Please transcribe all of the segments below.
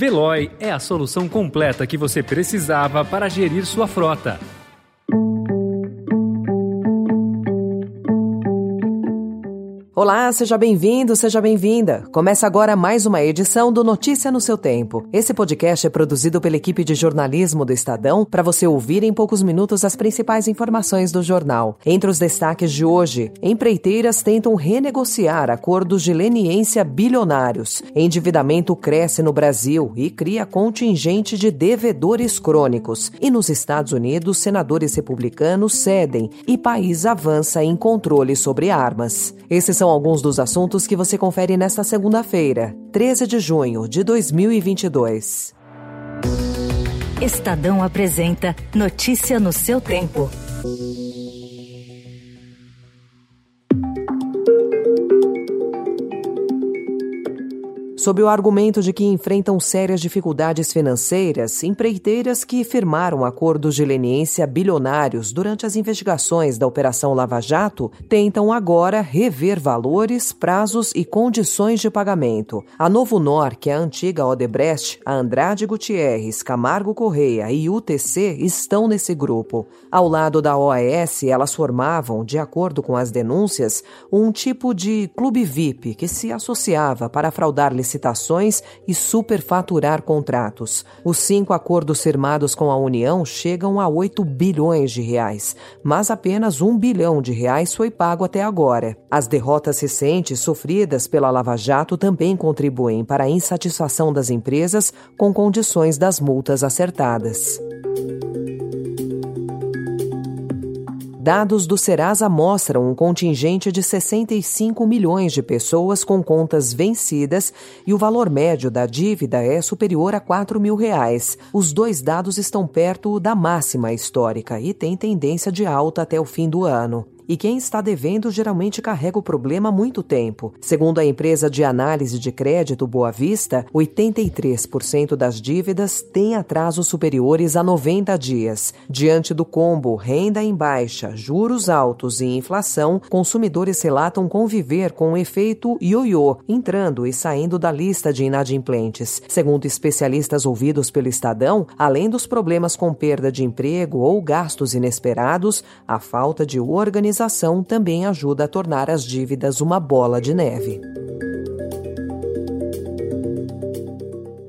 Veloy é a solução completa que você precisava para gerir sua frota. Olá, seja bem-vindo, seja bem-vinda. Começa agora mais uma edição do Notícia no seu Tempo. Esse podcast é produzido pela equipe de jornalismo do Estadão para você ouvir em poucos minutos as principais informações do jornal. Entre os destaques de hoje, empreiteiras tentam renegociar acordos de leniência bilionários. Endividamento cresce no Brasil e cria contingente de devedores crônicos. E nos Estados Unidos, senadores republicanos cedem e país avança em controle sobre armas. Esses são alguns dos assuntos que você confere nesta segunda-feira, 13 de junho de 2022. Estadão apresenta Notícia no seu tempo. Sob o argumento de que enfrentam sérias dificuldades financeiras, empreiteiras que firmaram acordos de leniência bilionários durante as investigações da Operação Lava Jato tentam agora rever valores, prazos e condições de pagamento. A Novo Nor, que é a antiga Odebrecht, a Andrade Gutierrez, Camargo Correia e UTC estão nesse grupo. Ao lado da OAS, elas formavam, de acordo com as denúncias, um tipo de clube VIP que se associava para fraudar licitações licitações e superfaturar contratos. Os cinco acordos firmados com a União chegam a 8 bilhões de reais, mas apenas um bilhão de reais foi pago até agora. As derrotas recentes sofridas pela Lava Jato também contribuem para a insatisfação das empresas com condições das multas acertadas. Dados do Serasa mostram um contingente de 65 milhões de pessoas com contas vencidas e o valor médio da dívida é superior a 4 mil reais. Os dois dados estão perto da máxima histórica e têm tendência de alta até o fim do ano e quem está devendo geralmente carrega o problema há muito tempo. Segundo a empresa de análise de crédito Boa Vista, 83% das dívidas têm atrasos superiores a 90 dias. Diante do combo renda em baixa, juros altos e inflação, consumidores relatam conviver com o efeito ioiô, entrando e saindo da lista de inadimplentes. Segundo especialistas ouvidos pelo Estadão, além dos problemas com perda de emprego ou gastos inesperados, a falta de organização indenização também ajuda a tornar as dívidas uma bola de neve.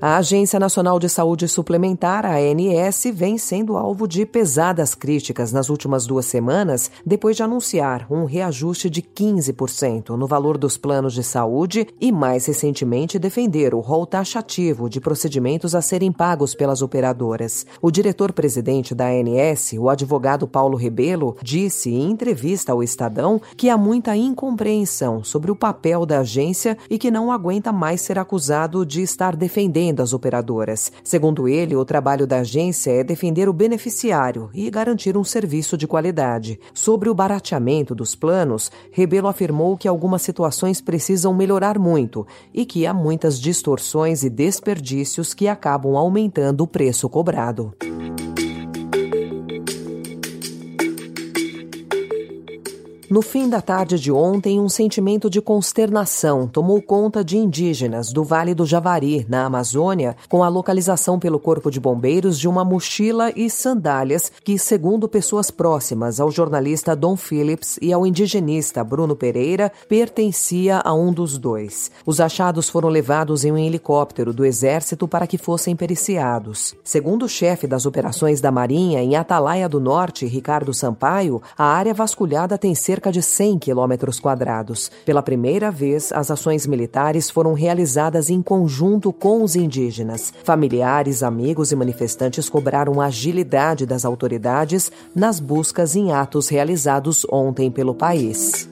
A Agência Nacional de Saúde Suplementar, a ANS, vem sendo alvo de pesadas críticas nas últimas duas semanas, depois de anunciar um reajuste de 15% no valor dos planos de saúde e, mais recentemente, defender o rol taxativo de procedimentos a serem pagos pelas operadoras. O diretor-presidente da ANS, o advogado Paulo Rebelo, disse em entrevista ao Estadão que há muita incompreensão sobre o papel da agência e que não aguenta mais ser acusado de estar defendendo das operadoras. Segundo ele, o trabalho da agência é defender o beneficiário e garantir um serviço de qualidade. Sobre o barateamento dos planos, Rebelo afirmou que algumas situações precisam melhorar muito e que há muitas distorções e desperdícios que acabam aumentando o preço cobrado. No fim da tarde de ontem, um sentimento de consternação tomou conta de indígenas do Vale do Javari, na Amazônia, com a localização pelo Corpo de Bombeiros de uma mochila e sandálias que, segundo pessoas próximas ao jornalista Don Phillips e ao indigenista Bruno Pereira, pertencia a um dos dois. Os achados foram levados em um helicóptero do Exército para que fossem periciados. Segundo o chefe das operações da Marinha em Atalaia do Norte, Ricardo Sampaio, a área vasculhada tem cerca cerca de 100 quilômetros quadrados. Pela primeira vez, as ações militares foram realizadas em conjunto com os indígenas. Familiares, amigos e manifestantes cobraram a agilidade das autoridades nas buscas em atos realizados ontem pelo país.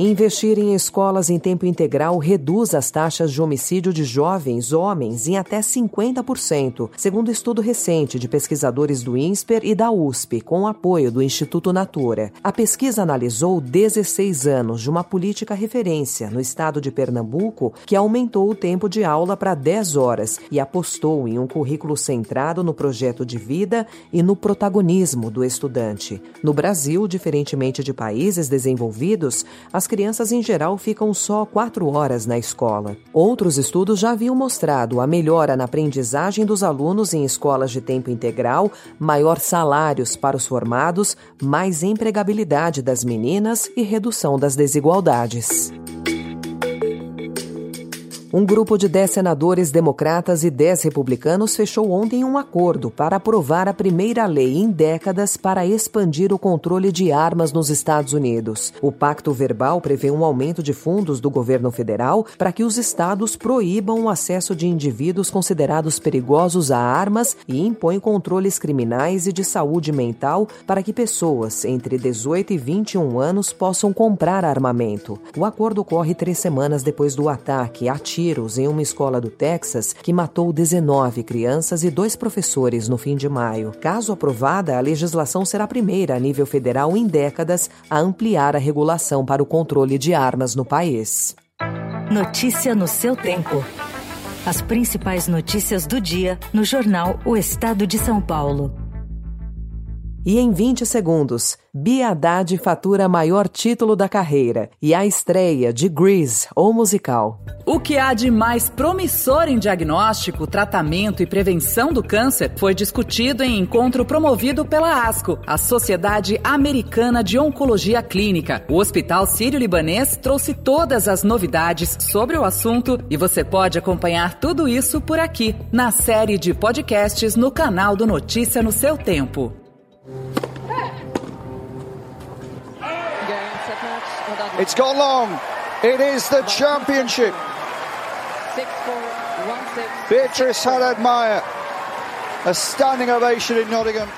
Investir em escolas em tempo integral reduz as taxas de homicídio de jovens homens em até 50%, segundo estudo recente de pesquisadores do INSPER e da USP, com apoio do Instituto Natura. A pesquisa analisou 16 anos de uma política referência no estado de Pernambuco que aumentou o tempo de aula para 10 horas e apostou em um currículo centrado no projeto de vida e no protagonismo do estudante. No Brasil, diferentemente de países desenvolvidos, as crianças em geral ficam só quatro horas na escola. Outros estudos já haviam mostrado a melhora na aprendizagem dos alunos em escolas de tempo integral, maior salários para os formados, mais empregabilidade das meninas e redução das desigualdades. Um grupo de 10 senadores democratas e 10 republicanos fechou ontem um acordo para aprovar a primeira lei em décadas para expandir o controle de armas nos Estados Unidos. O pacto verbal prevê um aumento de fundos do governo federal para que os estados proíbam o acesso de indivíduos considerados perigosos a armas e impõe controles criminais e de saúde mental para que pessoas entre 18 e 21 anos possam comprar armamento. O acordo ocorre três semanas depois do ataque ativo tiros em uma escola do Texas que matou 19 crianças e dois professores no fim de maio. Caso aprovada, a legislação será a primeira a nível federal em décadas a ampliar a regulação para o controle de armas no país. Notícia no seu tempo. As principais notícias do dia no jornal O Estado de São Paulo. E em 20 segundos, Bia Haddad fatura maior título da carreira e a estreia de Grease, ou musical. O que há de mais promissor em diagnóstico, tratamento e prevenção do câncer foi discutido em encontro promovido pela ASCO, a Sociedade Americana de Oncologia Clínica. O Hospital Sírio-Libanês trouxe todas as novidades sobre o assunto e você pode acompanhar tudo isso por aqui, na série de podcasts no canal do Notícia no seu tempo. It's gone long. It is the championship. Beatrice Haddad Meyer. A standing ovation in Nottingham.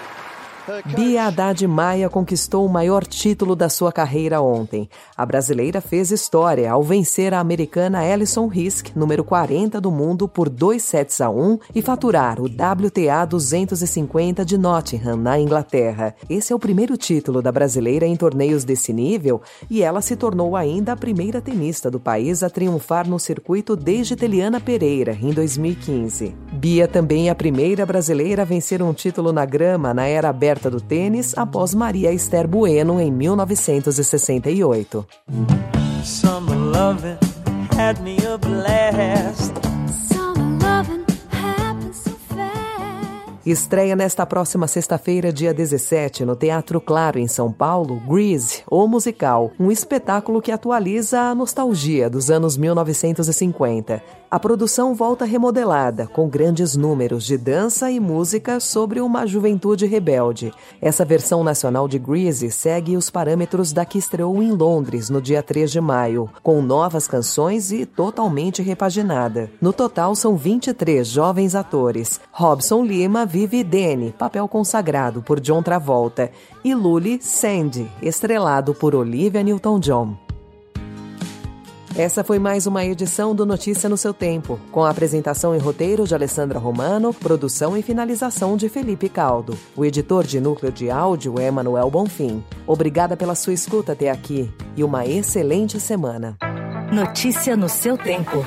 Bia Haddad Maia conquistou o maior título da sua carreira ontem. A brasileira fez história ao vencer a americana Alison Risk, número 40 do mundo, por 2 sets a 1 e faturar o WTA 250 de Nottingham, na Inglaterra. Esse é o primeiro título da brasileira em torneios desse nível e ela se tornou ainda a primeira tenista do país a triunfar no circuito desde Teliana Pereira, em 2015. Bia também é a primeira brasileira a vencer um título na grama na era aberta do tênis após Maria Esther Bueno em 1968. Summer loving had me a blast. Estreia nesta próxima sexta-feira, dia 17, no Teatro Claro, em São Paulo, Grease, o musical, um espetáculo que atualiza a nostalgia dos anos 1950. A produção volta remodelada, com grandes números de dança e música sobre uma juventude rebelde. Essa versão nacional de Grease segue os parâmetros da que estreou em Londres no dia 3 de maio, com novas canções e totalmente repaginada. No total, são 23 jovens atores. Robson Lima vive Danny, papel consagrado por John Travolta, e Lully Sandy, estrelado por Olivia Newton-John. Essa foi mais uma edição do Notícia no seu tempo, com a apresentação e roteiro de Alessandra Romano, produção e finalização de Felipe Caldo. O editor de núcleo de áudio é Manuel Bonfim. Obrigada pela sua escuta até aqui e uma excelente semana. Notícia no seu tempo.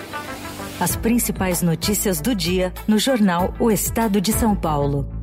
As principais notícias do dia no jornal O Estado de São Paulo.